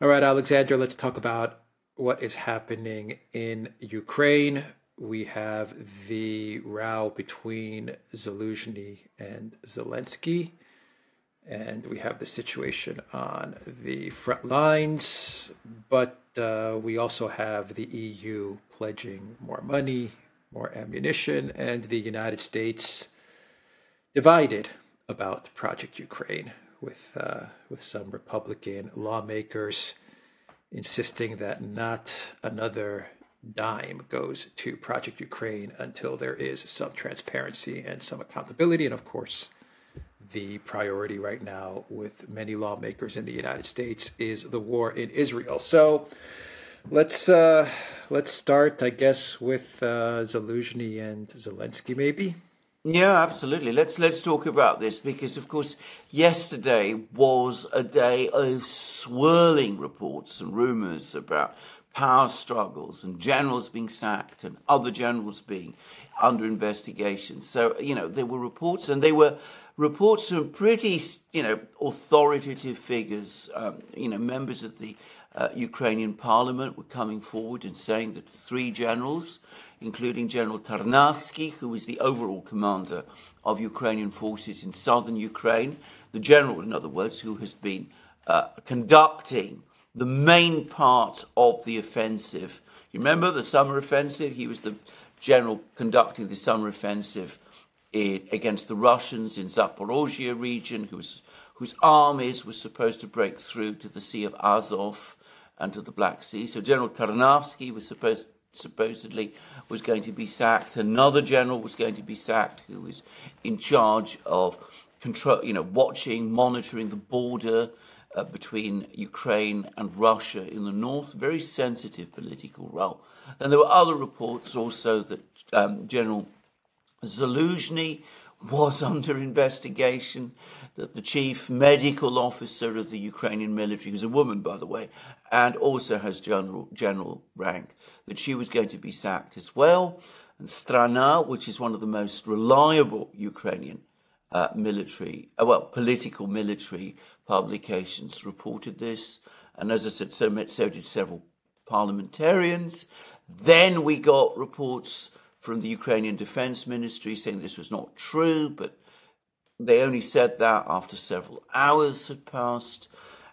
All right, Alexander, let's talk about what is happening in Ukraine. We have the row between Zelensky and Zaluzhny, and we have the situation on the front lines. But uh, we also have the EU pledging more money, more ammunition, and the United States divided about Project Ukraine with uh, with some Republican lawmakers insisting that not another dime goes to Project Ukraine until there is some transparency and some accountability, and of course. The priority right now with many lawmakers in the United States is the war in Israel. So let's uh, let's start, I guess, with uh, Zelensky and Zaluzhny, maybe. Yeah, absolutely. Let's let's talk about this because, of course, yesterday was a day of swirling reports and rumours about power struggles and generals being sacked and other generals being under investigation. So you know there were reports, and they were reports from pretty you know authoritative figures. Um, you know, members of the uh, Ukrainian parliament were coming forward and saying that three generals, including General Tarnavsky, who is the overall commander of Ukrainian forces in southern Ukraine, the general, in other words, who has been uh, conducting the main part of the offensive. You remember the summer offensive? He was the general conducting the summer offensive in, against the Russians in Zaporozhye region, whose armies were supposed to break through to the Sea of Azov and to the Black Sea. So General Tarnavsky was supposed supposedly was going to be sacked. Another general was going to be sacked who was in charge of control, you know, watching, monitoring the border uh, between Ukraine and Russia in the north. Very sensitive political role. And there were other reports also that um, General Zaluzhny was under investigation, that the chief medical officer of the Ukrainian military, who's a woman, by the way, and also has general, general rank, that she was going to be sacked as well. And Strana, which is one of the most reliable Ukrainian uh, military, uh, well, political military publications, reported this. And as I said, so, so did several parliamentarians. Then we got reports from the Ukrainian Defense Ministry saying this was not true, but they only said that after several hours had passed.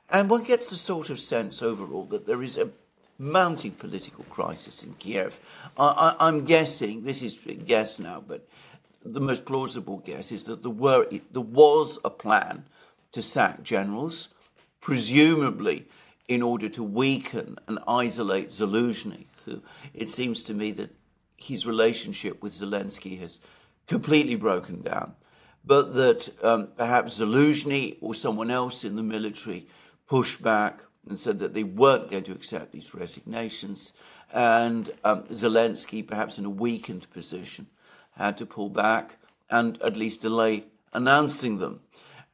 And one gets the sort of sense overall that there is a mounting political crisis in Kiev. I, am guessing, this is a guess now, but the most plausible guess is that there, were, there was a plan to sack generals, presumably in order to weaken and isolate Zaluzhny, who it seems to me that his relationship with Zelensky has completely broken down, but that um, perhaps Zaluzhny or someone else in the military pushed back and said that they weren't going to accept these resignations, and um, Zelensky, perhaps in a weakened position, had to pull back and at least delay announcing them.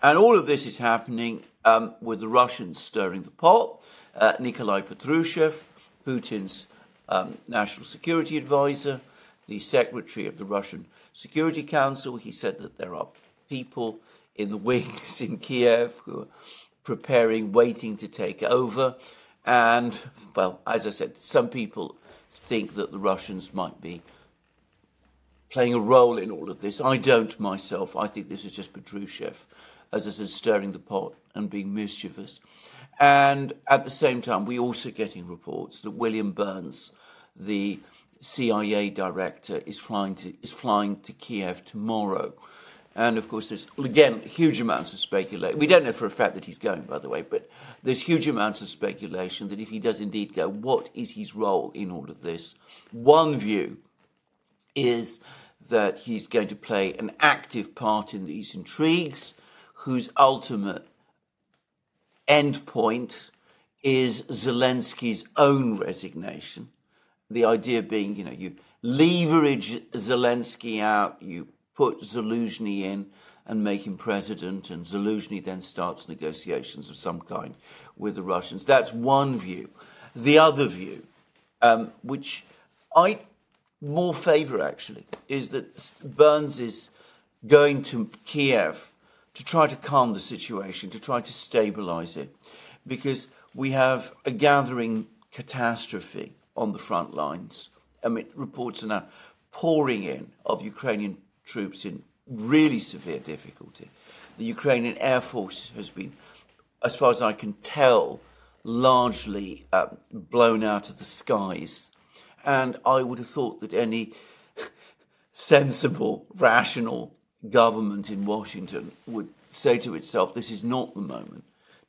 And all of this is happening um, with the Russians stirring the pot. Uh, Nikolai Patrushev, Putin's um, national security advisor, the secretary of the Russian Security Council. He said that there are people in the wings in Kiev who are preparing, waiting to take over. And, well, as I said, some people think that the Russians might be playing a role in all of this. I don't myself. I think this is just Patrushev, as I said, stirring the pot and being mischievous. And at the same time, we're also getting reports that William Burns, the CIA director, is flying to is flying to Kiev tomorrow. And of course, there's again huge amounts of speculation. We don't know for a fact that he's going, by the way, but there's huge amounts of speculation that if he does indeed go, what is his role in all of this? One view is that he's going to play an active part in these intrigues, whose ultimate end point is Zelensky's own resignation the idea being, you know, you leverage Zelensky out, you put Zaluzhny in and make him president, and Zaluzhny then starts negotiations of some kind with the Russians. That's one view. The other view, um, which I more favour actually, is that Burns is going to Kiev to try to calm the situation, to try to stabilise it. Because we have a gathering catastrophe on the front lines. I mean, reports are now pouring in of Ukrainian troops in really severe difficulty. The Ukrainian Air Force has been, as far as I can tell, largely um, blown out of the skies. And I would have thought that any sensible, rational government in Washington would say to itself, this is not the moment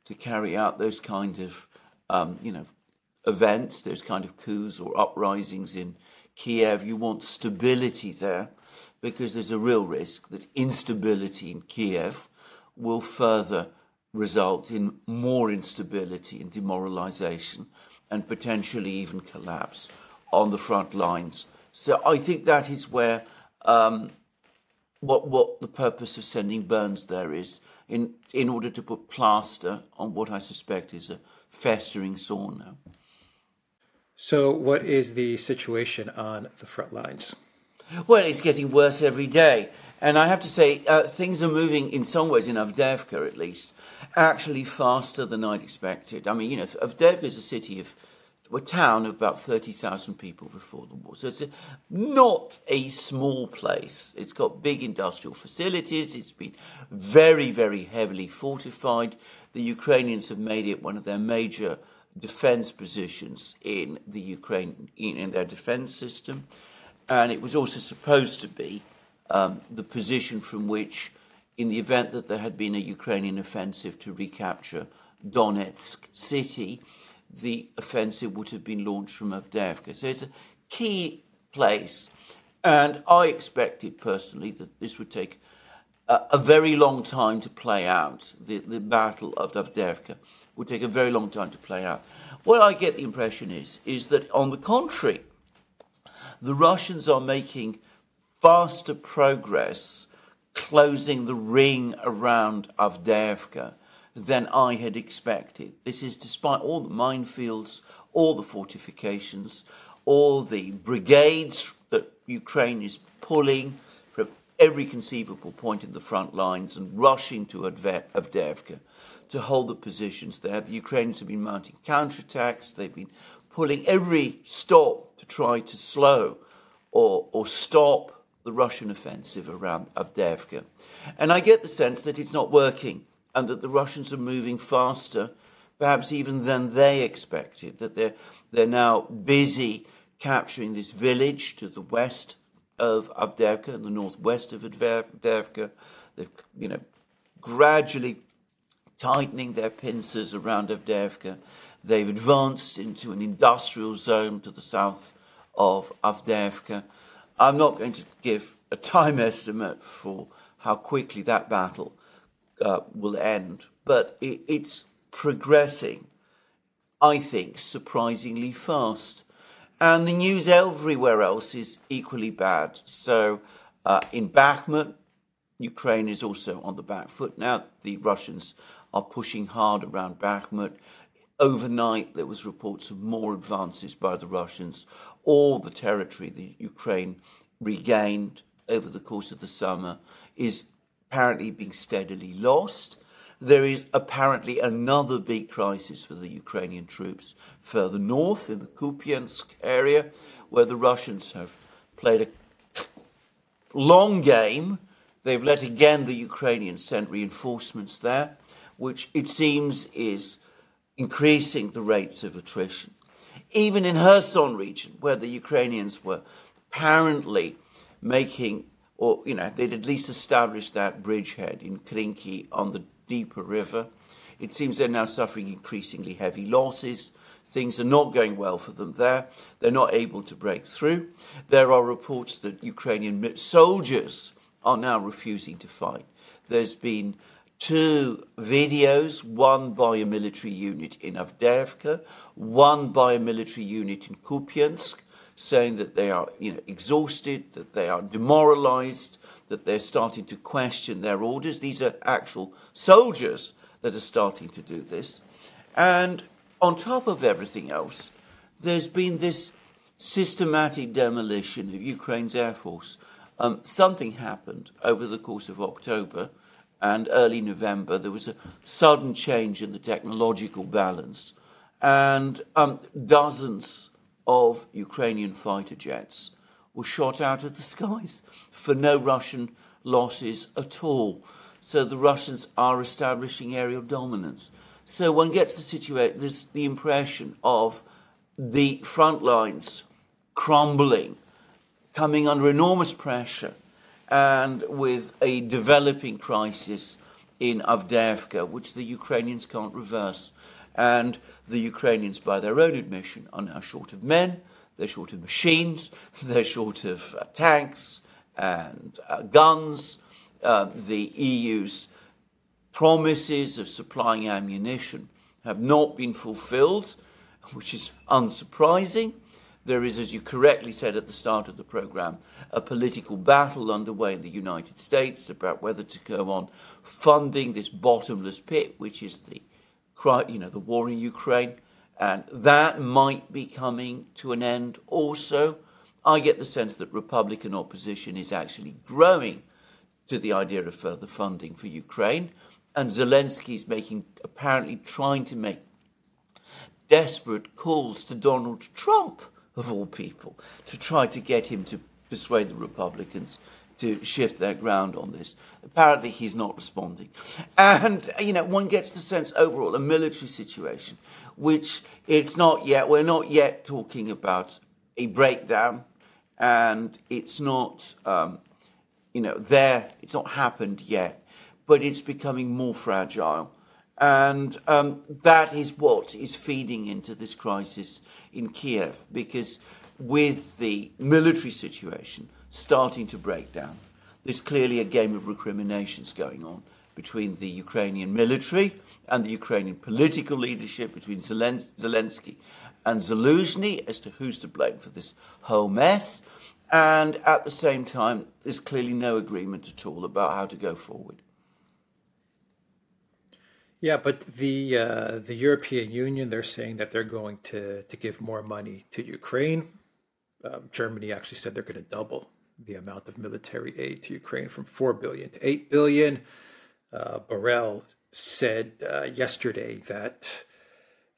to carry out those kind of, um, you know, events, those kind of coups or uprisings in Kiev. You want stability there because there's a real risk that instability in Kiev will further result in more instability and demoralization and potentially even collapse on the front lines. So I think that is where um, what what the purpose of sending Burns there is in in order to put plaster on what I suspect is a festering sore now. So, what is the situation on the front lines? Well, it's getting worse every day. And I have to say, uh, things are moving in some ways, in Avdiivka at least, actually faster than I'd expected. I mean, you know, Avdiivka is a city of, a town of about 30,000 people before the war. So it's a, not a small place. It's got big industrial facilities. It's been very, very heavily fortified. The Ukrainians have made it one of their major defense positions in the Ukraine, in their defense system. And it was also supposed to be um, the position from which, in the event that there had been a Ukrainian offensive to recapture Donetsk city, the offensive would have been launched from Avdiivka. So it's a key place. And I expected personally that this would take a, a very long time to play out. The, the Battle of Avdiivka would take a very long time to play out. What I get the impression is, is that on the contrary, the Russians are making faster progress closing the ring around Avdiivka than I had expected. This is despite all the minefields, all the fortifications, all the brigades that Ukraine is pulling every conceivable point in the front lines and rushing to Avdiivka to hold the positions there. The Ukrainians have been mounting counterattacks, they've been pulling every stop to try to slow or, or stop the Russian offensive around Avdiivka. And I get the sense that it's not working and that the Russians are moving faster, perhaps even than they expected, that they're, they're now busy capturing this village to the west of Avdiivka and the northwest of Avdiivka. They're, you know, gradually tightening their pincers around Avdiivka. They've advanced into an industrial zone to the south of Avdiivka. I'm not going to give a time estimate for how quickly that battle uh, will end, but it, it's progressing, I think, surprisingly fast. And the news everywhere else is equally bad. So uh, in Bakhmut, Ukraine is also on the back foot now. The Russians are pushing hard around Bakhmut. Overnight, there was reports of more advances by the Russians. All the territory that Ukraine regained over the course of the summer is apparently being steadily lost. There is apparently another big crisis for the Ukrainian troops further north in the Kupiansk area, where the Russians have played a long game. They've let again the Ukrainians send reinforcements there which it seems is increasing the rates of attrition. Even in Kherson region, where the Ukrainians were apparently making, or you know, they'd at least established that bridgehead in Krinky on the Dnieper river. It seems they're now suffering increasingly heavy losses. Things are not going well for them there. They're not able to break through. There are reports that Ukrainian soldiers are now refusing to fight. There's been two videos, one by a military unit in Avdiivka, one by a military unit in Kupiansk, saying that they are you know, exhausted, that they are demoralized, that they're starting to question their orders. These are actual soldiers that are starting to do this. And on top of everything else, there's been this systematic demolition of Ukraine's air force. Um, something happened over the course of October and early November, there was a sudden change in the technological balance and um, dozens of Ukrainian fighter jets were shot out of the skies for no Russian losses at all. So the Russians are establishing aerial dominance. So one gets the situation, the impression of the front lines crumbling, coming under enormous pressure, and with a developing crisis in Avdiivka, which the Ukrainians can't reverse. And the Ukrainians, by their own admission, are now short of men, they're short of machines, they're short of uh, tanks and uh, guns. Uh, the EU's promises of supplying ammunition have not been fulfilled, which is unsurprising. There is, as you correctly said at the start of the program, a political battle underway in the United States about whether to go on funding this bottomless pit, which is the you know, the war in Ukraine, and that might be coming to an end also. I get the sense that Republican opposition is actually growing to the idea of further funding for Ukraine, and Zelensky is making, apparently trying to make desperate calls to Donald Trump, of all people, to try to get him to persuade the Republicans to shift their ground on this. Apparently, he's not responding. And, you know, one gets the sense overall, a military situation, which it's not yet, we're not yet talking about a breakdown, and it's not, um, you know, there, it's not happened yet, but it's becoming more fragile. And um, that is what is feeding into this crisis in Kiev, because with the military situation, starting to break down. There's clearly a game of recriminations going on between the Ukrainian military and the Ukrainian political leadership, between Zelensky and Zaluzhny, as to who's to blame for this whole mess. And at the same time, there's clearly no agreement at all about how to go forward. Yeah, but the uh, the European Union they're saying that they're going to to give more money to Ukraine. Um, Germany actually said they're going to double the amount of military aid to Ukraine from 4 billion to 8 billion. Uh, Borrell said uh, yesterday that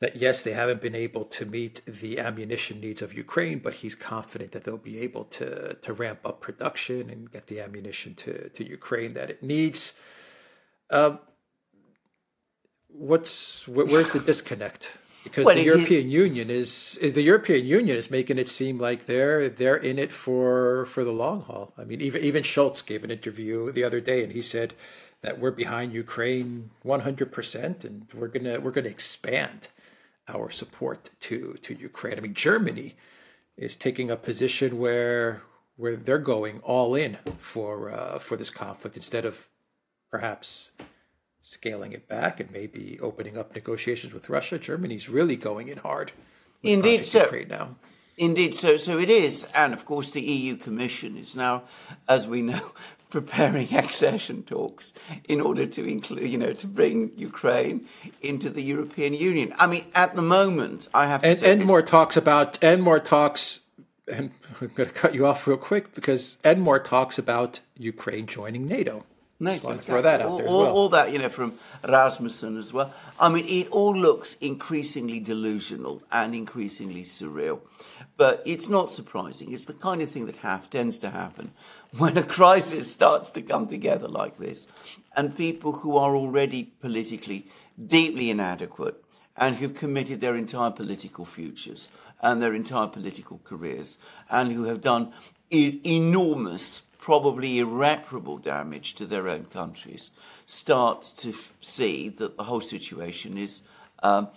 that yes, they haven't been able to meet the ammunition needs of Ukraine, but he's confident that they'll be able to to ramp up production and get the ammunition to to Ukraine that it needs. Um, what's where's the disconnect? Because well, the European Union is is the European Union is making it seem like they're they're in it for for the long haul. I mean, even even Scholz gave an interview the other day, and he said that we're behind Ukraine 100 percent, and we're gonna we're gonna expand our support to to Ukraine. I mean, Germany is taking a position where where they're going all in for uh, for this conflict instead of perhaps scaling it back and maybe opening up negotiations with Russia. Germany's really going in hard. Indeed, so right now. Indeed, so so it is, and of course the EU Commission is now, as we know, preparing accession talks in order to include, you know, to bring Ukraine into the European Union. I mean, at the moment, I have to and, say, and more talks about and more talks. And I'm going to cut you off real quick because and more talks about Ukraine joining NATO. NATO, exactly. throw that out all, there all, well. all, that, you know, from Rasmussen as well. I mean, it all looks increasingly delusional and increasingly surreal. But it's not surprising. It's the kind of thing that have, tends to happen when a crisis starts to come together like this. And people who are already politically deeply inadequate and who've committed their entire political futures and their entire political careers and who have done enormous probably irreparable damage to their own countries, start to f- see that the whole situation is, um,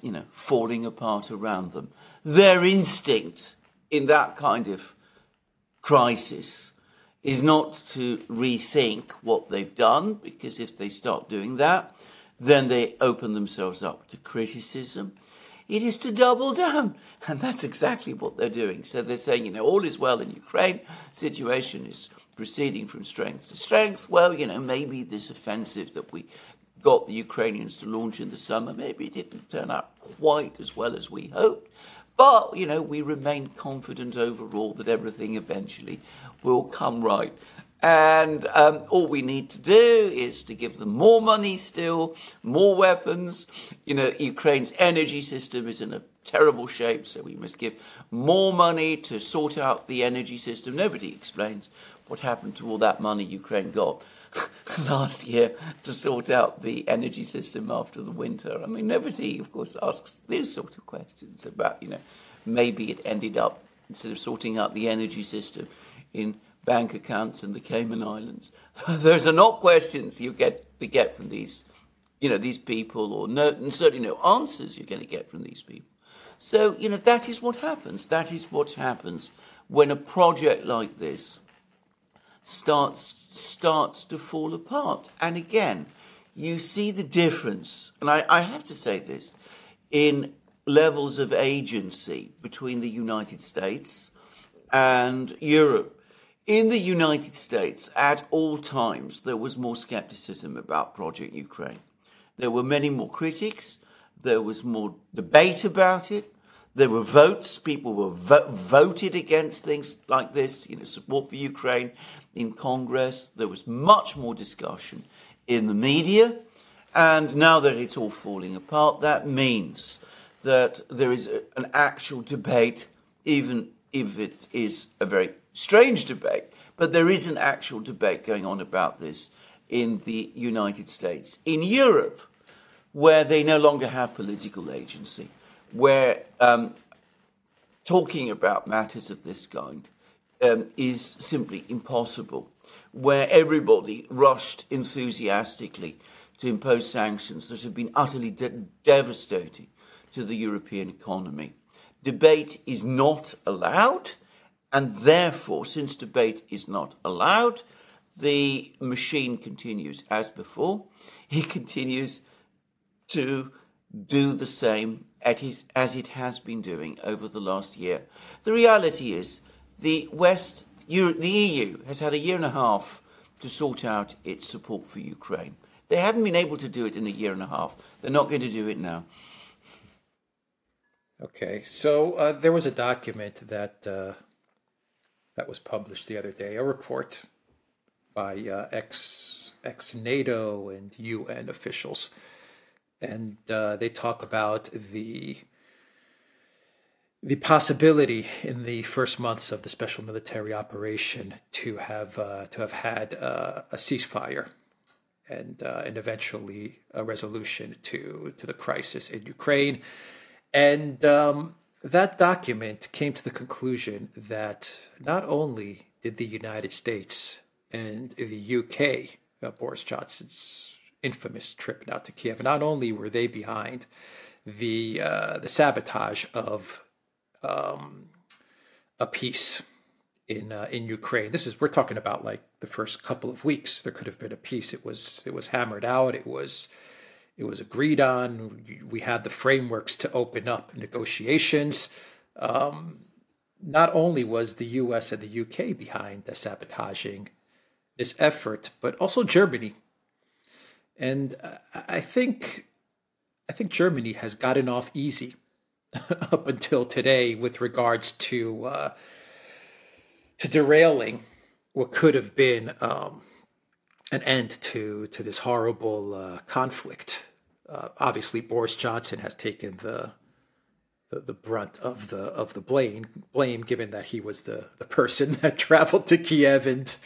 you know, falling apart around them. Their instinct in that kind of crisis is not to rethink what they've done, because if they start doing that, then they open themselves up to criticism. It is to double down. And that's exactly what they're doing. So they're saying, you know, all is well in Ukraine, situation is proceeding from strength to strength. Well, you know, maybe this offensive that we got the Ukrainians to launch in the summer, maybe it didn't turn out quite as well as we hoped. But, you know, we remain confident overall that everything eventually will come right. And um, all we need to do is to give them more money still, more weapons. You know, Ukraine's energy system is in a terrible shape, so we must give more money to sort out the energy system. Nobody explains what happened to all that money Ukraine got last year to sort out the energy system after the winter. I mean, nobody, of course, asks these sort of questions about, you know, maybe it ended up, instead of sorting out the energy system, in bank accounts in the Cayman Islands. Those are not questions you get to get from these, you know, these people, or no, and certainly no answers you're going to get from these people. So, you know, that is what happens. That is what happens when a project like this starts starts to fall apart. And again, you see the difference, and I, I have to say this, in levels of agency between the United States and Europe. In the United States, at all times, there was more skepticism about Project Ukraine. There were many more critics. There was more debate about it. There were votes. People were vo- voted against things like this, you know, support for Ukraine in Congress. There was much more discussion in the media. And now that it's all falling apart, that means that there is a, an actual debate, even if it is a very strange debate, but there is an actual debate going on about this in the United States. In Europe, where they no longer have political agency, where um, talking about matters of this kind um, is simply impossible, where everybody rushed enthusiastically to impose sanctions that have been utterly de- devastating to the European economy. Debate is not allowed, and therefore, since debate is not allowed, the machine continues as before. It continues to do the same as it has been doing over the last year. The reality is, the West, the EU, has had a year and a half to sort out its support for Ukraine. They haven't been able to do it in a year and a half. They're not going to do it now. Okay, so uh, there was a document that uh, that was published the other day, a report by uh, ex ex NATO and UN officials, and uh, they talk about the the possibility in the first months of the special military operation to have uh, to have had uh, a ceasefire and and eventually a resolution to to the crisis in Ukraine, and um, that document came to the conclusion that not only did the United States and the UK, uh, Boris Johnson's infamous trip out to Kiev, not only were they behind the uh, the sabotage of um, a peace in uh, in Ukraine. This is we're talking about like the first couple of weeks. There could have been a peace. It was it was hammered out. It was it was agreed on. We had the frameworks to open up negotiations. Um, not only was the U.S. and the U.K. behind the sabotaging this effort, but also Germany. And I think I think Germany has gotten off easy up until today with regards to uh, to derailing what could have been um, an end to to this horrible uh, conflict. Uh, obviously, Boris Johnson has taken the, the, the brunt of the of the blame blame, given that he was the the person that traveled to Kiev and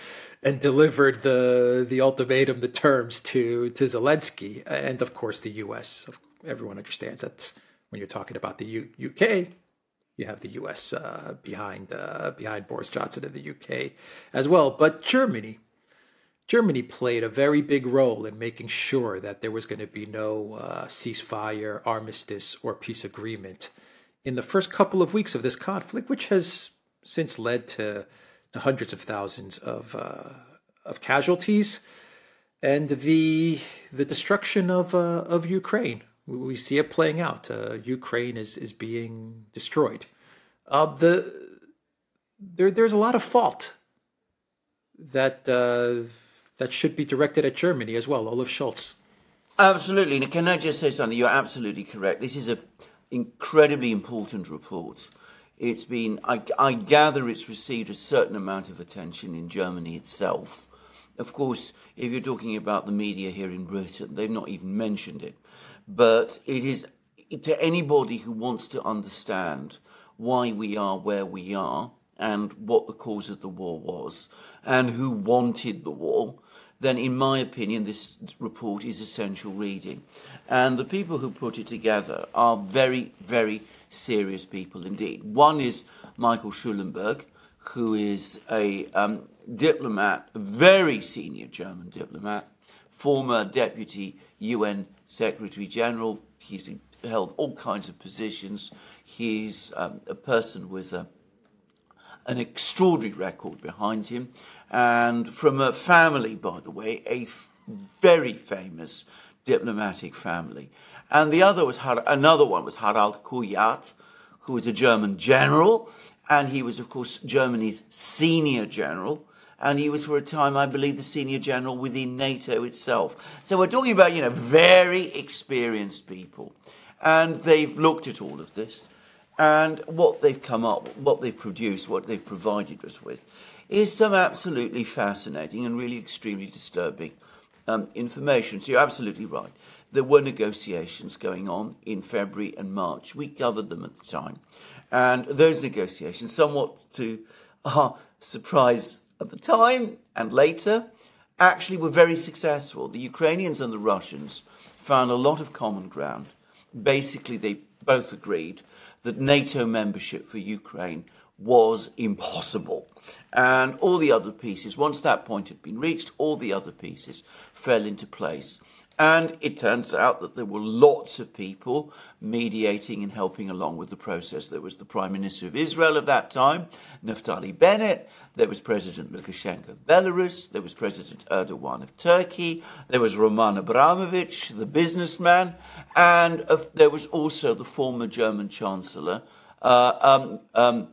and delivered the the ultimatum, the terms to to Zelensky, and of course the U.S. Everyone understands that when you're talking about the U- UK, you have the U.S. Uh, behind uh, behind Boris Johnson in the UK as well. But Germany, Germany played a very big role in making sure that there was going to be no uh, ceasefire, armistice, or peace agreement in the first couple of weeks of this conflict, which has since led to, to hundreds of thousands of uh, of casualties and the the destruction of uh, of Ukraine we see it playing out. Uh, Ukraine is is being destroyed. Uh, the there there's a lot of fault that uh, that should be directed at Germany as well. Olaf Scholz. Absolutely. can I just say something? You're absolutely correct. This is an incredibly important report. It's been, I, I gather it's received a certain amount of attention in Germany itself. Of course, if you're talking about the media here in Britain, they've not even mentioned it. But it is to anybody who wants to understand why we are where we are and what the cause of the war was and who wanted the war, then in my opinion, this report is essential reading. And the people who put it together are very, very serious people indeed. One is Michael Schulenburg, who is a um, diplomat, a very senior German diplomat, former deputy UN Secretary General. He's held all kinds of positions. He's um, a person with a, an extraordinary record behind him, and from a family, by the way, a f- very famous diplomatic family. And the other was Har- another one was Harald Kujat, who was a German general, and he was, of course, Germany's senior general. And he was, for a time, I believe, the senior general within NATO itself. So we're talking about, you know, very experienced people. And they've looked at all of this. And what they've come up, what they've produced, what they've provided us with, is some absolutely fascinating and really extremely disturbing um, information. So you're absolutely right. There were negotiations going on in February and March. We covered them at the time. And those negotiations, somewhat to our surprise at the time and later, actually were very successful. The Ukrainians and the Russians found a lot of common ground. Basically, they both agreed that NATO membership for Ukraine was impossible. And all the other pieces, once that point had been reached, all the other pieces fell into place. And it turns out that there were lots of people mediating and helping along with the process. There was the Prime Minister of Israel at that time, Naftali Bennett. There was President Lukashenko of Belarus. There was President Erdogan of Turkey. There was Roman Abramovich, the businessman. And uh, there was also the former German Chancellor, uh, um, um,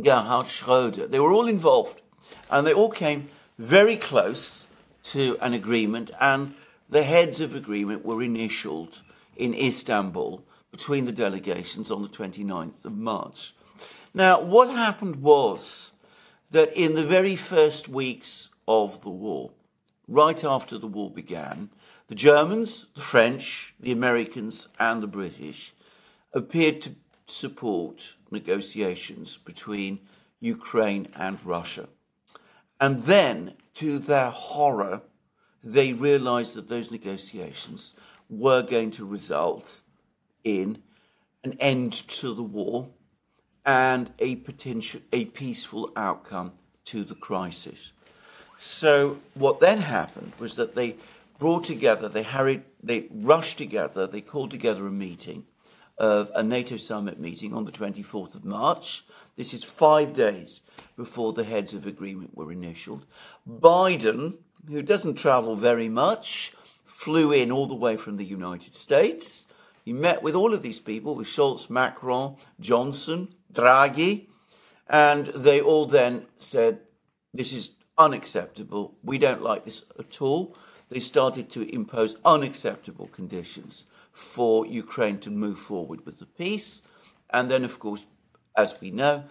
Gerhard Schroeder. They were all involved. And they all came very close to an agreement. And the heads of agreement were initialed in Istanbul between the delegations on the 29th of March. Now, what happened was that in the very first weeks of the war, right after the war began, the Germans, the French, the Americans, and the British appeared to support negotiations between Ukraine and Russia. And then, to their horror, they realized that those negotiations were going to result in an end to the war and a potential a peaceful outcome to the crisis. So what then happened was that they brought together, they hurried, they rushed together, they called together a meeting of a NATO summit meeting on the 24th of March. This is five days before the heads of agreement were initialed. Biden who doesn't travel very much, flew in all the way from the United States. He met with all of these people, with Scholz, Macron, Johnson, Draghi, and they all then said, This is unacceptable. We don't like this at all. They started to impose unacceptable conditions for Ukraine to move forward with the peace. And then, of course, as we know,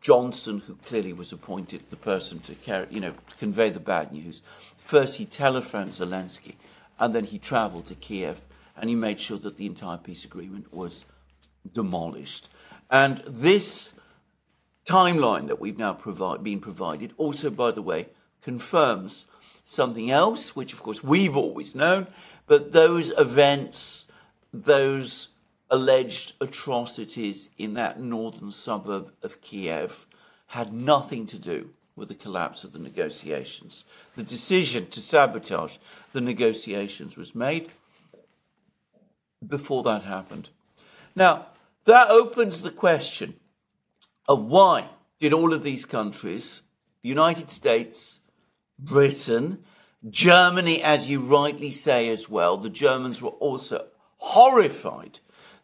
Johnson, who clearly was appointed the person to carry, you know, convey the bad news, first he telephoned Zelensky, and then he travelled to Kiev, and he made sure that the entire peace agreement was demolished. And this timeline that we've now provide, been provided also, by the way, confirms something else, which of course we've always known, but those events, those alleged atrocities in that northern suburb of Kiev had nothing to do with the collapse of the negotiations. The decision to sabotage the negotiations was made before that happened. Now, that opens the question of why did all of these countries, the United States, Britain, Germany, as you rightly say as well, the Germans were also horrified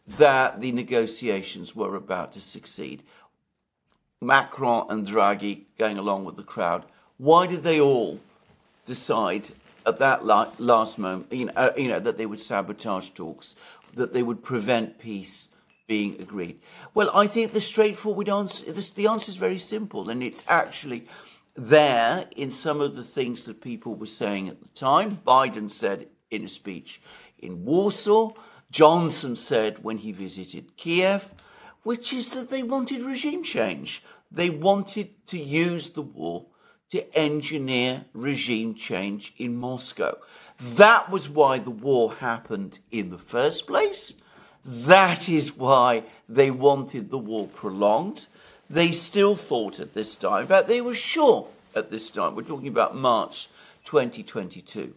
that the negotiations were about to succeed. Macron and Draghi going along with the crowd. Why did they all decide at that last moment, you know, uh, you know, that they would sabotage talks, that they would prevent peace being agreed? Well, I think the straightforward answer, the answer is very simple, and it's actually there in some of the things that people were saying at the time. Biden said in a speech in Warsaw, Johnson said when he visited Kiev, which is that they wanted regime change. They wanted to use the war to engineer regime change in Moscow. That was why the war happened in the first place. That is why they wanted the war prolonged. They still thought at this time, in fact, they were sure at this time, we're talking about March 2022,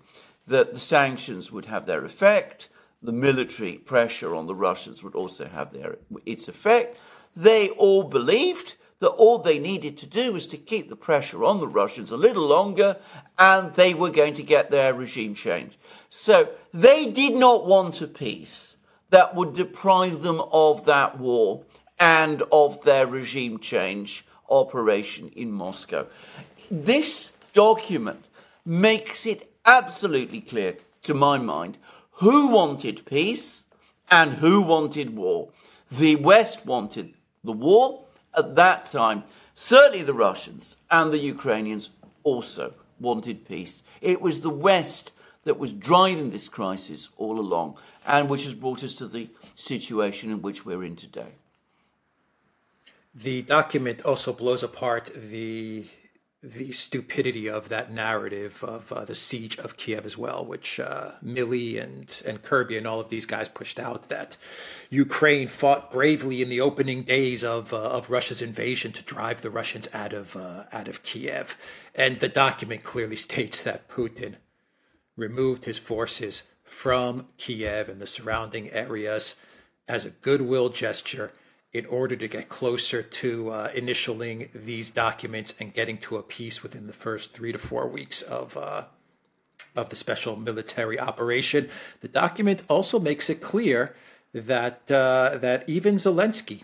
that the sanctions would have their effect, the military pressure on the Russians would also have their, its effect. They all believed that all they needed to do was to keep the pressure on the Russians a little longer and they were going to get their regime change. So they did not want a peace that would deprive them of that war and of their regime change operation in Moscow. This document makes it absolutely clear, to my mind, who wanted peace and who wanted war. The West wanted the war at that time. Certainly the Russians and the Ukrainians also wanted peace. It was the West that was driving this crisis all along and which has brought us to the situation in which we're in today. The document also blows apart the the stupidity of that narrative of uh, the siege of Kiev as well, which uh, Milley and and Kirby and all of these guys pushed out that Ukraine fought bravely in the opening days of uh, of Russia's invasion to drive the Russians out of uh, out of Kiev, and the document clearly states that Putin removed his forces from Kiev and the surrounding areas as a goodwill gesture in order to get closer to uh, initialing these documents and getting to a peace within the first three to four weeks of uh, of the special military operation. The document also makes it clear that uh, that even Zelensky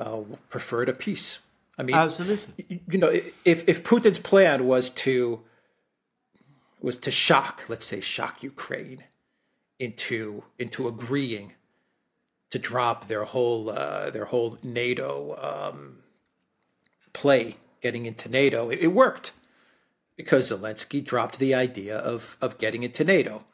uh, preferred a peace. I mean, absolutely. You know, if if Putin's plan was to was to shock, let's say, shock Ukraine into into agreeing to drop their whole uh, their whole NATO um, play getting into NATO. It, it, worked because Zelensky dropped the idea of of getting into NATO.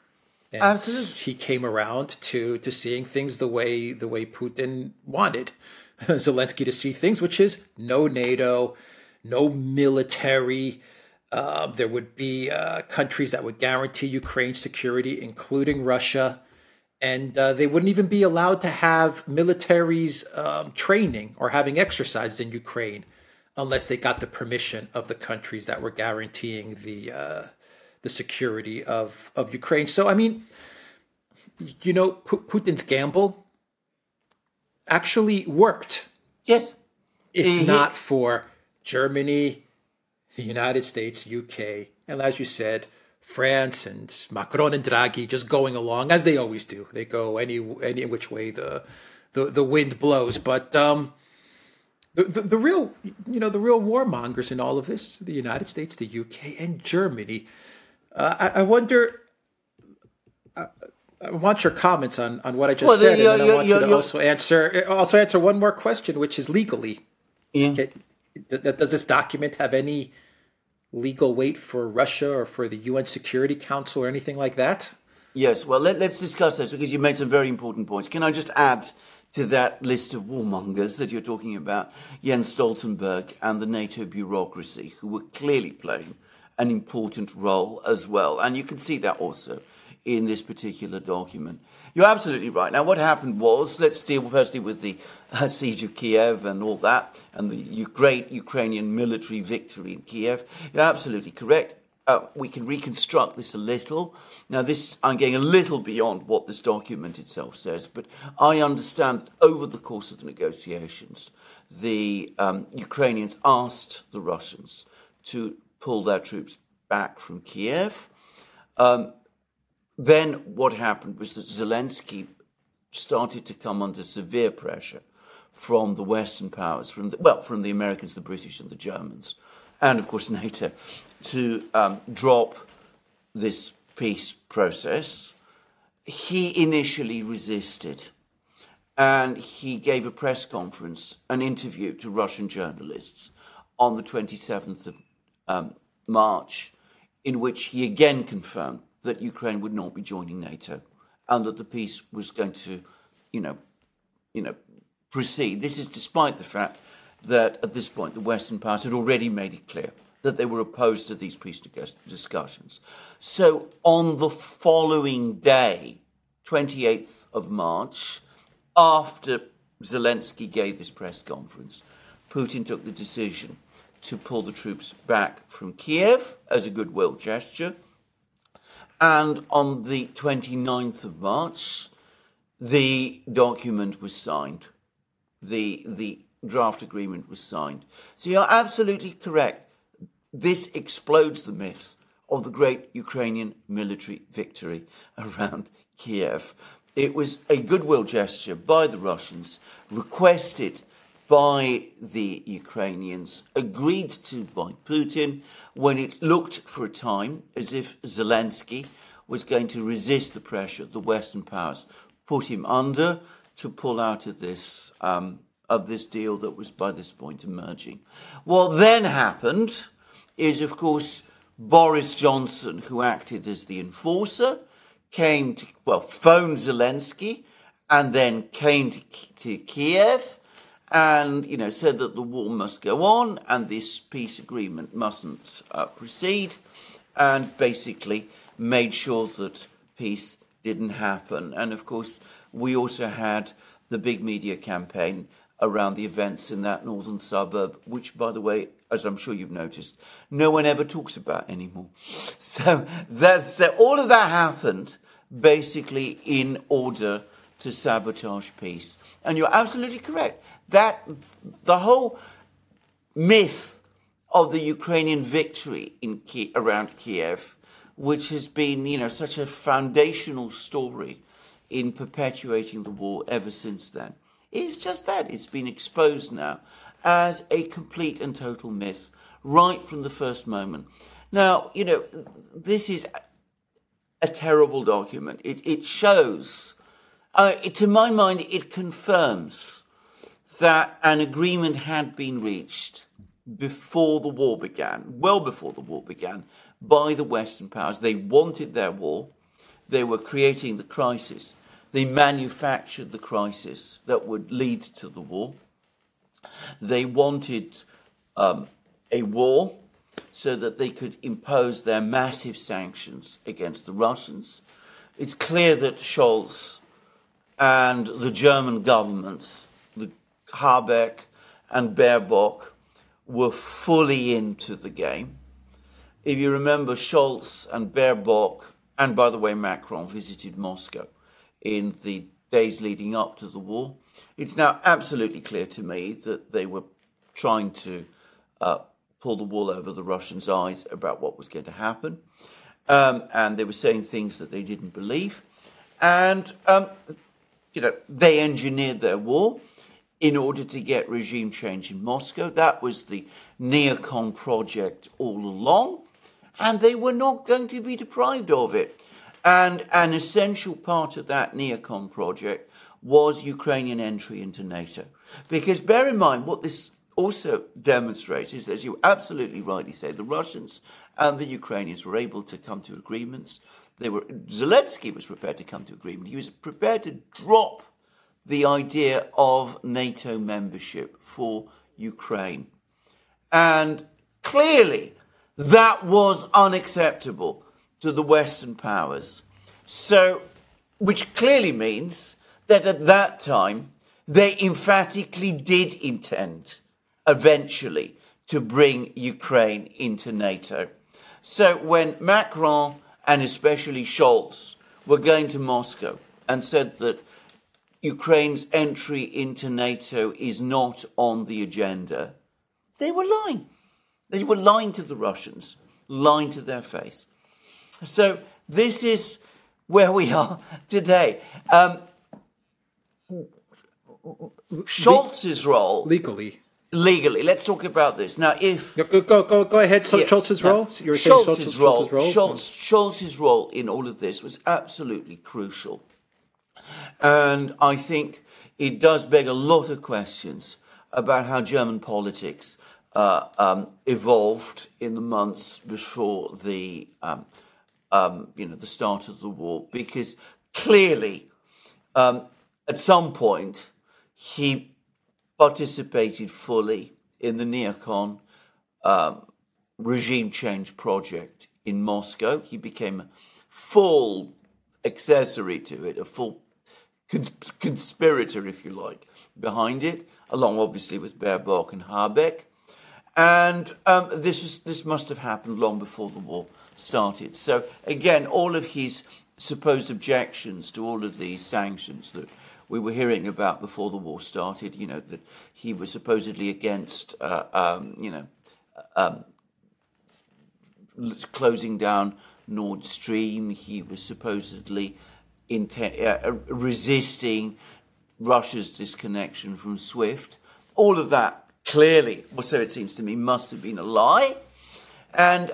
And Absolutely. He came around to to seeing things the way the way Putin wanted Zelensky to see things, which is no NATO, no military. Uh, there would be uh, countries that would guarantee Ukraine's security, including Russia and uh, they wouldn't even be allowed to have militaries um, training or having exercises in Ukraine unless they got the permission of the countries that were guaranteeing the uh, the security of of Ukraine. So I mean, you know, P- Putin's gamble actually worked. Yes, if not for Germany, the United States, UK, and as you said, France and Macron and Draghi just going along as they always do. They go any any which way the the, the wind blows. But um, the, the, the real you know the real warmongers in all of this: the United States, the UK, and Germany. Uh, I, I, wonder. I, I, want your comments on, on what I just well, said, and then I want you to also answer also answer one more question, which is legally. Yeah. does this document have any legal weight for Russia or for the UN Security Council or anything like that? Yes, well, let, us discuss this because you made some very important points. Can I just add to that list of warmongers that you're talking about Jens Stoltenberg and the NATO bureaucracy, who were clearly playing an important role as well? And you can see that also in this particular document. You're absolutely right. Now, what happened was, let's deal firstly with the siege of Kiev and all that, and the great Ukrainian military victory in Kiev. You're absolutely correct. Uh, we can reconstruct this a little. Now, this I'm getting a little beyond what this document itself says, but I understand that over the course of the negotiations, the um, Ukrainians asked the Russians to pull their troops back from Kiev. Um, then what happened was that Zelensky started to come under severe pressure from the Western powers, from the, well, from the Americans, the British, and the Germans, and of course NATO, to um, drop this peace process. He initially resisted. and he gave a press conference, an interview to Russian journalists on the 27th of um, March, in which he again confirmed that Ukraine would not be joining NATO and that the peace was going to, you know, you know, proceed. This is despite the fact that at this point the Western powers had already made it clear that they were opposed to these peace discussions. So on the following day, 28th of March, after Zelensky gave this press conference, Putin took the decision to pull the troops back from Kiev as a goodwill gesture. And on the 29th of March, the document was signed. The, the draft agreement was signed. So you're absolutely correct. This explodes the myths of the great Ukrainian military victory around Kiev. It was a goodwill gesture by the Russians, requested by the Ukrainians, agreed to by Putin, when it looked for a time as if Zelensky was going to resist the pressure the Western powers put him under to pull out of this um, of this deal that was by this point emerging. What then happened is, of course, Boris Johnson, who acted as the enforcer, came to, well, phoned Zelensky and then came to, to Kiev and, you know, said that the war must go on and this peace agreement mustn't uh, proceed and basically made sure that peace didn't happen. And of course, we also had the big media campaign around the events in that northern suburb, which, by the way, as I'm sure you've noticed, no one ever talks about anymore. So, that, so all of that happened basically in order to sabotage peace. And you're absolutely correct. That the whole myth of the Ukrainian victory in around Kiev, which has been, you know, such a foundational story in perpetuating the war ever since then, It's just that. It's been exposed now as a complete and total myth right from the first moment. Now, you know, this is a terrible document. It, it shows, uh, it, to my mind, it confirms that an agreement had been reached before the war began, well before the war began, by the Western powers. They wanted their war. They were creating the crisis. They manufactured the crisis that would lead to the war. They wanted um, a war so that they could impose their massive sanctions against the Russians. It's clear that Scholz and the German government, the Habeck and Baerbock, were fully into the game. If you remember, Scholz and Baerbock, and by the way, Macron visited Moscow in the days leading up to the war. It's now absolutely clear to me that they were trying to uh, pull the wool over the Russians' eyes about what was going to happen. Um, and they were saying things that they didn't believe. And, um, you know, they engineered their war in order to get regime change in Moscow. That was the neocon project all along. And they were not going to be deprived of it. And an essential part of that neocon project was Ukrainian entry into NATO. Because bear in mind, what this also demonstrates is, as you absolutely rightly say, the Russians and the Ukrainians were able to come to agreements. They were Zelensky was prepared to come to agreement. He was prepared to drop the idea of NATO membership for Ukraine. And clearly, that was unacceptable to the Western powers. So, which clearly means that at that time, they emphatically did intend eventually to bring Ukraine into NATO. So when Macron and especially Scholz were going to Moscow and said that Ukraine's entry into NATO is not on the agenda, they were lying. They were lying to the Russians, lying to their face. So this is where we are today. Um, Scholz's role legally. Legally, let's talk about this now. If go go go, ahead, so yeah, Scholz's role. Were Scholz's, Scholz's, role. Scholz's role. Scholz, Scholz's role in all of this was absolutely crucial, and I think it does beg a lot of questions about how German politics uh, um, evolved in the months before the um, um, you know the start of the war, because clearly um, at some point he participated fully in the neocon um, regime change project in Moscow. He became a full accessory to it, a full cons- conspirator, if you like, behind it, along obviously with Baerbock and Habeck. And um, this, is, this must have happened long before the war started. So, again, all of his supposed objections to all of these sanctions that we were hearing about before the war started, you know, that he was supposedly against, uh, um, you know, um, closing down Nord Stream. He was supposedly intent, uh, resisting Russia's disconnection from SWIFT. All of that clearly, or so it seems to me, must have been a lie. And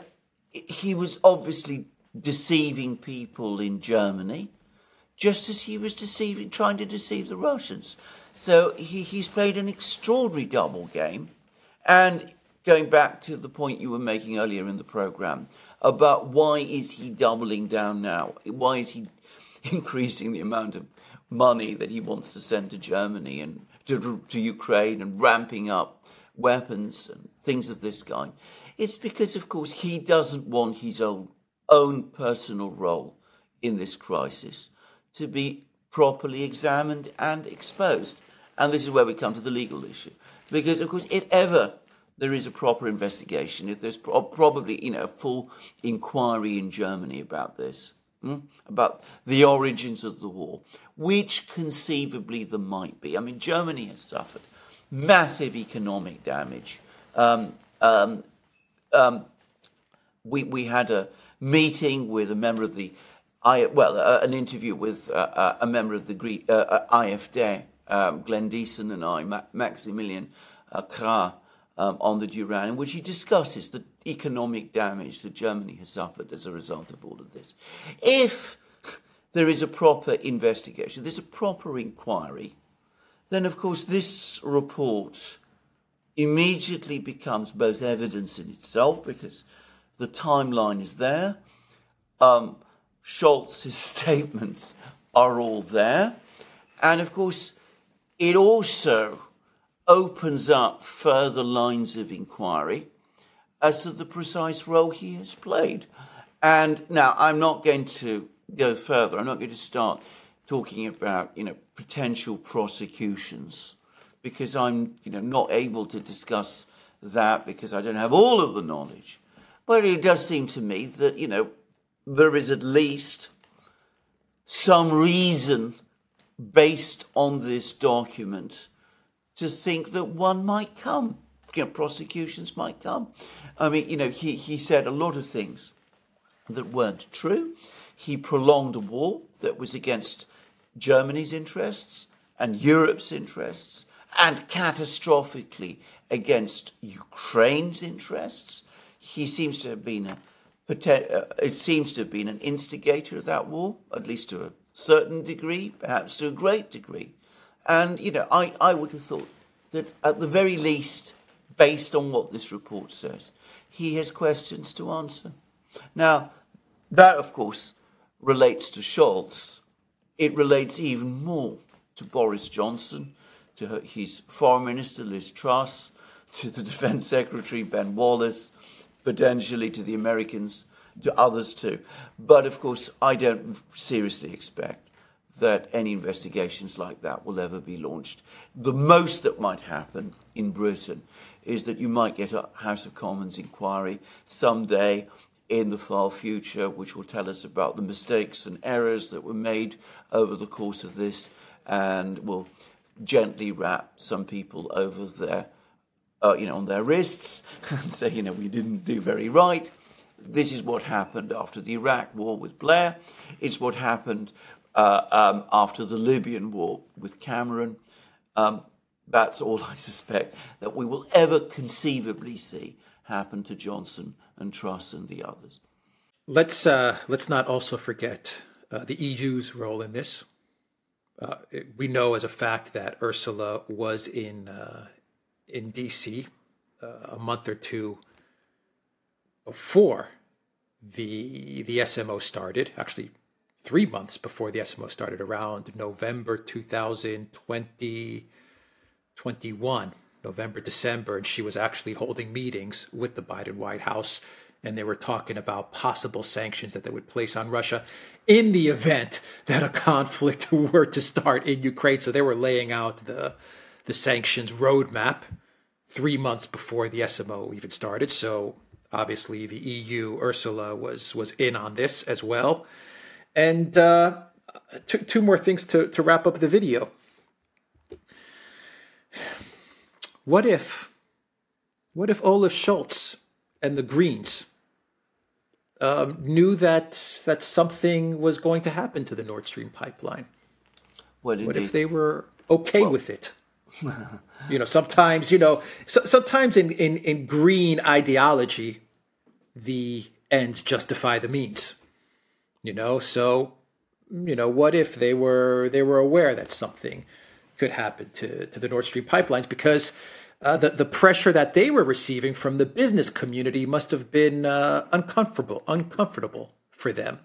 he was obviously deceiving people in Germany, just as he was deceiving, trying to deceive the Russians. So he, he's played an extraordinary double game. And going back to the point you were making earlier in the program about why is he doubling down now? Why is he increasing the amount of money that he wants to send to Germany and to, to Ukraine and ramping up weapons and things of this kind? It's because, of course, he doesn't want his own, own personal role in this crisis to be properly examined and exposed. And this is where we come to the legal issue. Because, of course, if ever there is a proper investigation, if there's pro- probably you know a full inquiry in Germany about this, about the origins of the war, which conceivably there might be. I mean, Germany has suffered massive economic damage. Um, um, um, we we had a meeting with a member of the I, well, uh, an interview with uh, uh a member of the Greek, uh, uh AfD, um, Glenn Diesen and I, Ma- Maximilian uh, Krah, um, on the Duran, in which he discusses the economic damage that Germany has suffered as a result of all of this. If there is a proper investigation, there's a proper inquiry, then of course this report immediately becomes both evidence in itself because the timeline is there. Um, Scholz's statements are all there. And of course, it also opens up further lines of inquiry as to the precise role he has played. And now I'm not going to go further. I'm not going to start talking about, you know, potential prosecutions because I'm, you know, not able to discuss that because I don't have all of the knowledge. But it does seem to me that, you know, there is at least some reason based on this document to think that one might come. You know, prosecutions might come. I mean, you know, he, he said a lot of things that weren't true. He prolonged a war that was against Germany's interests and Europe's interests and catastrophically against Ukraine's interests. He seems to have been a uh, it seems to have been an instigator of that war, at least to a certain degree, perhaps to a great degree. And, you know, I, I would have thought that at the very least, based on what this report says, he has questions to answer. Now, that, of course, relates to Scholz. It relates even more to Boris Johnson, to her, his Foreign Minister Liz Truss, to the Defense Secretary Ben Wallace, potentially to the Americans, to others too. But of course, I don't seriously expect that any investigations like that will ever be launched. The most that might happen in Britain is that you might get a House of Commons inquiry someday in the far future, which will tell us about the mistakes and errors that were made over the course of this and will gently rap some people over their, uh, you know, on their wrists and say, you know, we didn't do very right. This is what happened after the Iraq war with Blair. It's what happened uh, um, after the Libyan war with Cameron. Um, that's all I suspect that we will ever conceivably see happen to Johnson and Truss and the others. Let's uh, let's not also forget uh, the EU's role in this. uh, we know as a fact that Ursula was in uh, in D.C. Uh, a month or two before the the SMO started. Actually, three months before the SMO started, around November 2020, 21, November, December, and she was actually holding meetings with the Biden White House, and they were talking about possible sanctions that they would place on Russia in the event that a conflict were to start in Ukraine. So they were laying out the the sanctions roadmap three months before the SMO even started. So obviously the EU, Ursula was was in on this as well. And uh, two, two more things to, to wrap up the video. What if, what if Olaf Scholz and the Greens um, knew that that something was going to happen to the Nord Stream pipeline? Well, what if they were okay well, with it? you know, sometimes you know, so, sometimes in, in in green ideology, the ends justify the means you know so you know what if they were they were aware that something could happen to to the Nord Stream pipelines because uh, the the pressure that they were receiving from the business community must have been uh, uncomfortable uncomfortable for them.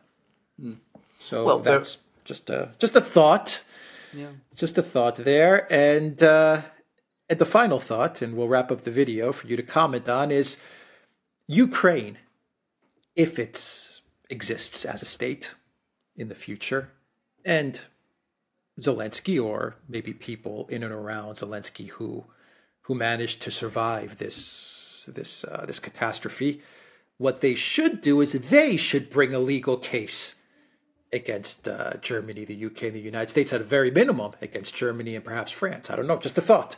Mm. So well, that's just a just a thought, yeah. just a thought there, and uh, and the final thought, and we'll wrap up the video for you to comment on is Ukraine, if it's exists as a state in the future. And Zelensky, or maybe people in and around Zelensky who who managed to survive this this uh, this catastrophe, what they should do is they should bring a legal case against uh, Germany, the UK, and the United States at a very minimum against Germany and perhaps France. I don't know, just a thought.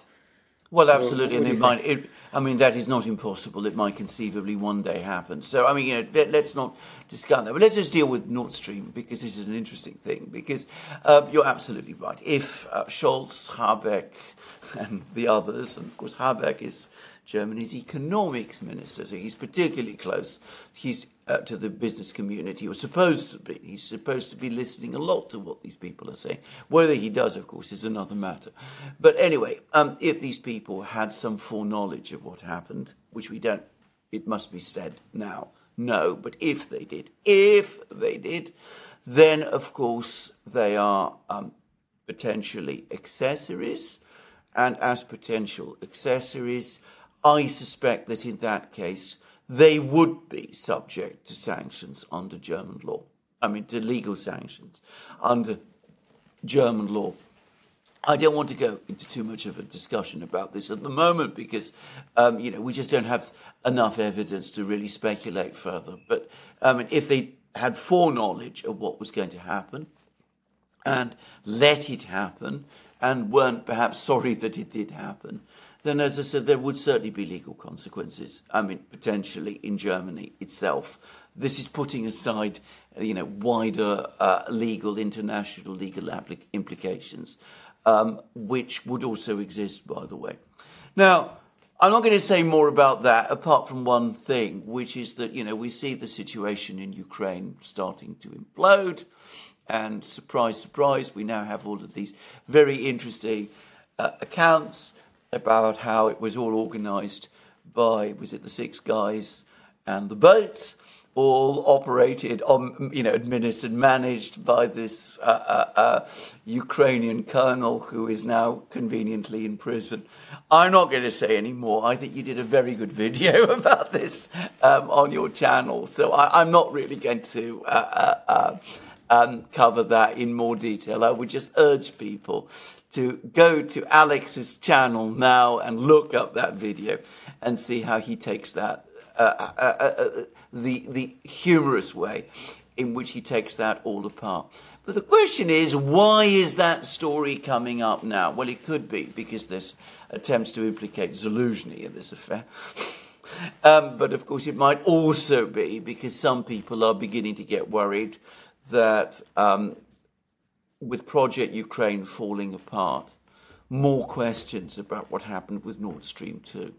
Well, absolutely, and it might. It, I mean, that is not impossible. It might conceivably one day happen. So, I mean, you know, let, us not discount that. But let's just deal with Nord Stream because this is an interesting thing. Because uh, you're absolutely right. If uh, Scholz, Habeck, and the others, and of course Habeck is Germany's economics minister, so he's particularly close. He's uh, to the business community, or supposed to be. He's supposed to be listening a lot to what these people are saying. Whether he does, of course, is another matter. But anyway, um, if these people had some foreknowledge of what happened, which we don't, it must be said now, no, but if they did, if they did, then of course they are um, potentially accessories. And as potential accessories, I suspect that in that case, they would be subject to sanctions under German law. I mean, to legal sanctions under German law. I don't want to go into too much of a discussion about this at the moment because, um, you know, we just don't have enough evidence to really speculate further. But I mean, if they had foreknowledge of what was going to happen and let it happen and weren't perhaps sorry that it did happen, then as I said, there would certainly be legal consequences. I mean, potentially in Germany itself. This is putting aside, you know, wider uh, legal, international legal applic- implications, um, which would also exist, by the way. Now, I'm not going to say more about that, apart from one thing, which is that you know we see the situation in Ukraine starting to implode, and surprise, surprise, we now have all of these very interesting uh, accounts about how it was all organised by, was it the six guys and the boats, all operated on, you know, administered, managed by this uh, uh, uh, Ukrainian colonel who is now conveniently in prison. I'm not going to say any more. I think you did a very good video about this um, on your channel, so I, am not really going to. Um, cover that in more detail. I would just urge people to go to Alex's channel now and look up that video and see how he takes that, uh, uh, uh, uh, the, the humorous way in which he takes that all apart. But the question is, why is that story coming up now? Well, it could be because there's attempts to implicate Zelensky in this affair. um, but of course, it might also be because some people are beginning to get worried that um, with Project Ukraine falling apart, more questions about what happened with Nord Stream 2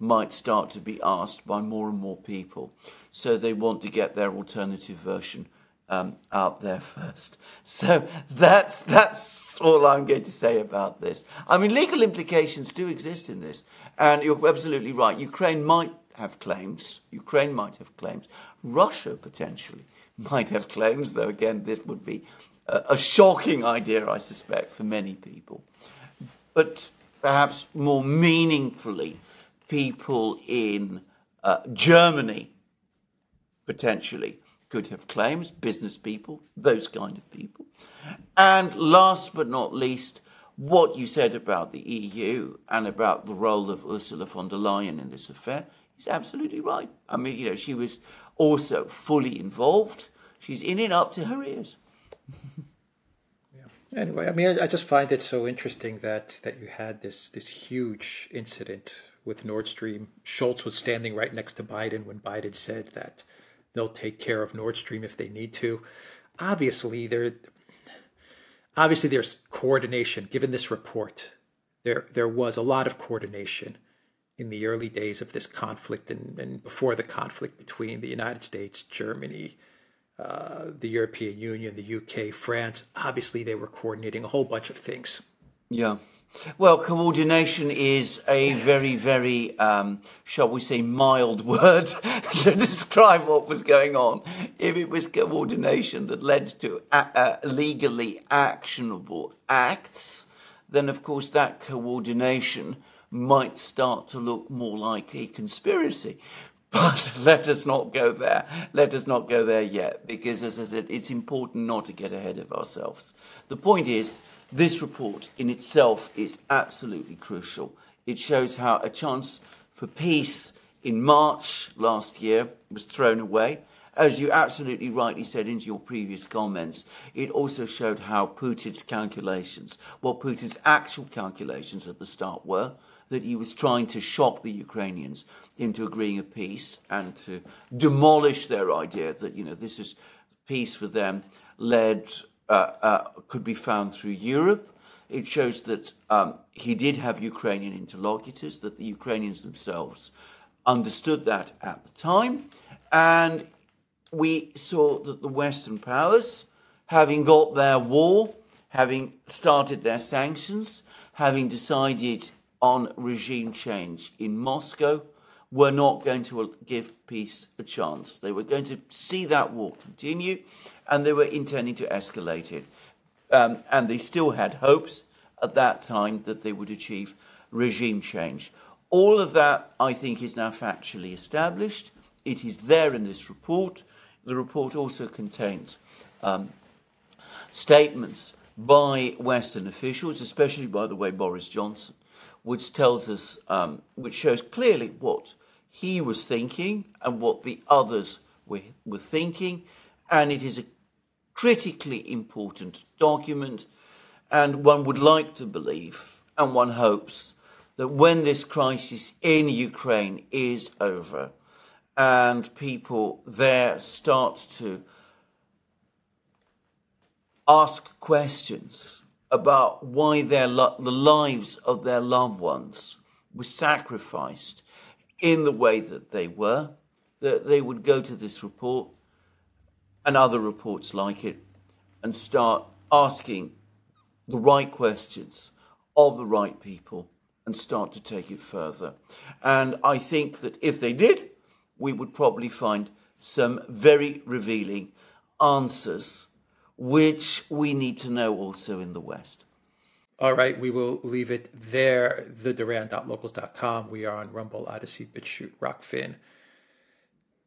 might start to be asked by more and more people. So they want to get their alternative version um, out there first. So that's that's all I'm going to say about this. I mean, legal implications do exist in this, and you're absolutely right. Ukraine might have claims. Ukraine might have claims. Russia potentially might have claims, though. Again, this would be a, a shocking idea, I suspect, for many people. But perhaps more meaningfully, people in uh, Germany potentially could have claims, business people, those kind of people. And last but not least, what you said about the EU and about the role of Ursula von der Leyen in this affair is absolutely right. I mean, you know, she was also fully involved. She's in it up to her ears. yeah. Anyway, I mean, I, I just find it so interesting that that you had this this huge incident with Nord Stream. Scholz was standing right next to Biden when Biden said that they'll take care of Nord Stream if they need to. Obviously, there obviously there's coordination. Given this report, there there was a lot of coordination in the early days of this conflict and, and before the conflict between the United States, Germany, uh, the European Union, the UK, France. Obviously, they were coordinating a whole bunch of things. Yeah. Well, coordination is a very, very, um, shall we say, mild word to describe what was going on. If it was coordination that led to uh, legally actionable acts, then of course that coordination might start to look more like a conspiracy. But let us not go there. Let us not go there yet, because as I said, it's important not to get ahead of ourselves. The point is, this report in itself is absolutely crucial. It shows how a chance for peace in March last year was thrown away. As you absolutely rightly said in your previous comments, it also showed how Putin's calculations, what Putin's actual calculations at the start were, that he was trying to shock the Ukrainians into agreeing a peace and to demolish their idea that, you know, this is peace for them led uh, uh, could be found through Europe. It shows that um, he did have Ukrainian interlocutors, that the Ukrainians themselves understood that at the time. And we saw that the Western powers, having got their war, having started their sanctions, having decided on regime change in Moscow, were not going to give peace a chance. They were going to see that war continue and they were intending to escalate it. Um, and they still had hopes at that time that they would achieve regime change. All of that, I think, is now factually established. It is there in this report. The report also contains um, statements by Western officials, especially, by the way, Boris Johnson, which tells us, um, which shows clearly what he was thinking and what the others were, were thinking. And it is a critically important document. And one would like to believe, and one hopes, that when this crisis in Ukraine is over and people there start to ask questions about why their lo- the lives of their loved ones were sacrificed in the way that they were, that they would go to this report and other reports like it and start asking the right questions of the right people and start to take it further. And I think that if they did, we would probably find some very revealing answers, which we need to know also in the West. All right, we will leave it there. TheDuran.locals.com. We are on Rumble, Odysee, BitChute, Rokfin,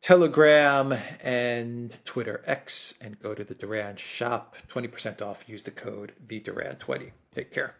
Telegram, and Twitter X. And go to the Duran shop. 20% off. Use the code TheDuran20. Take care.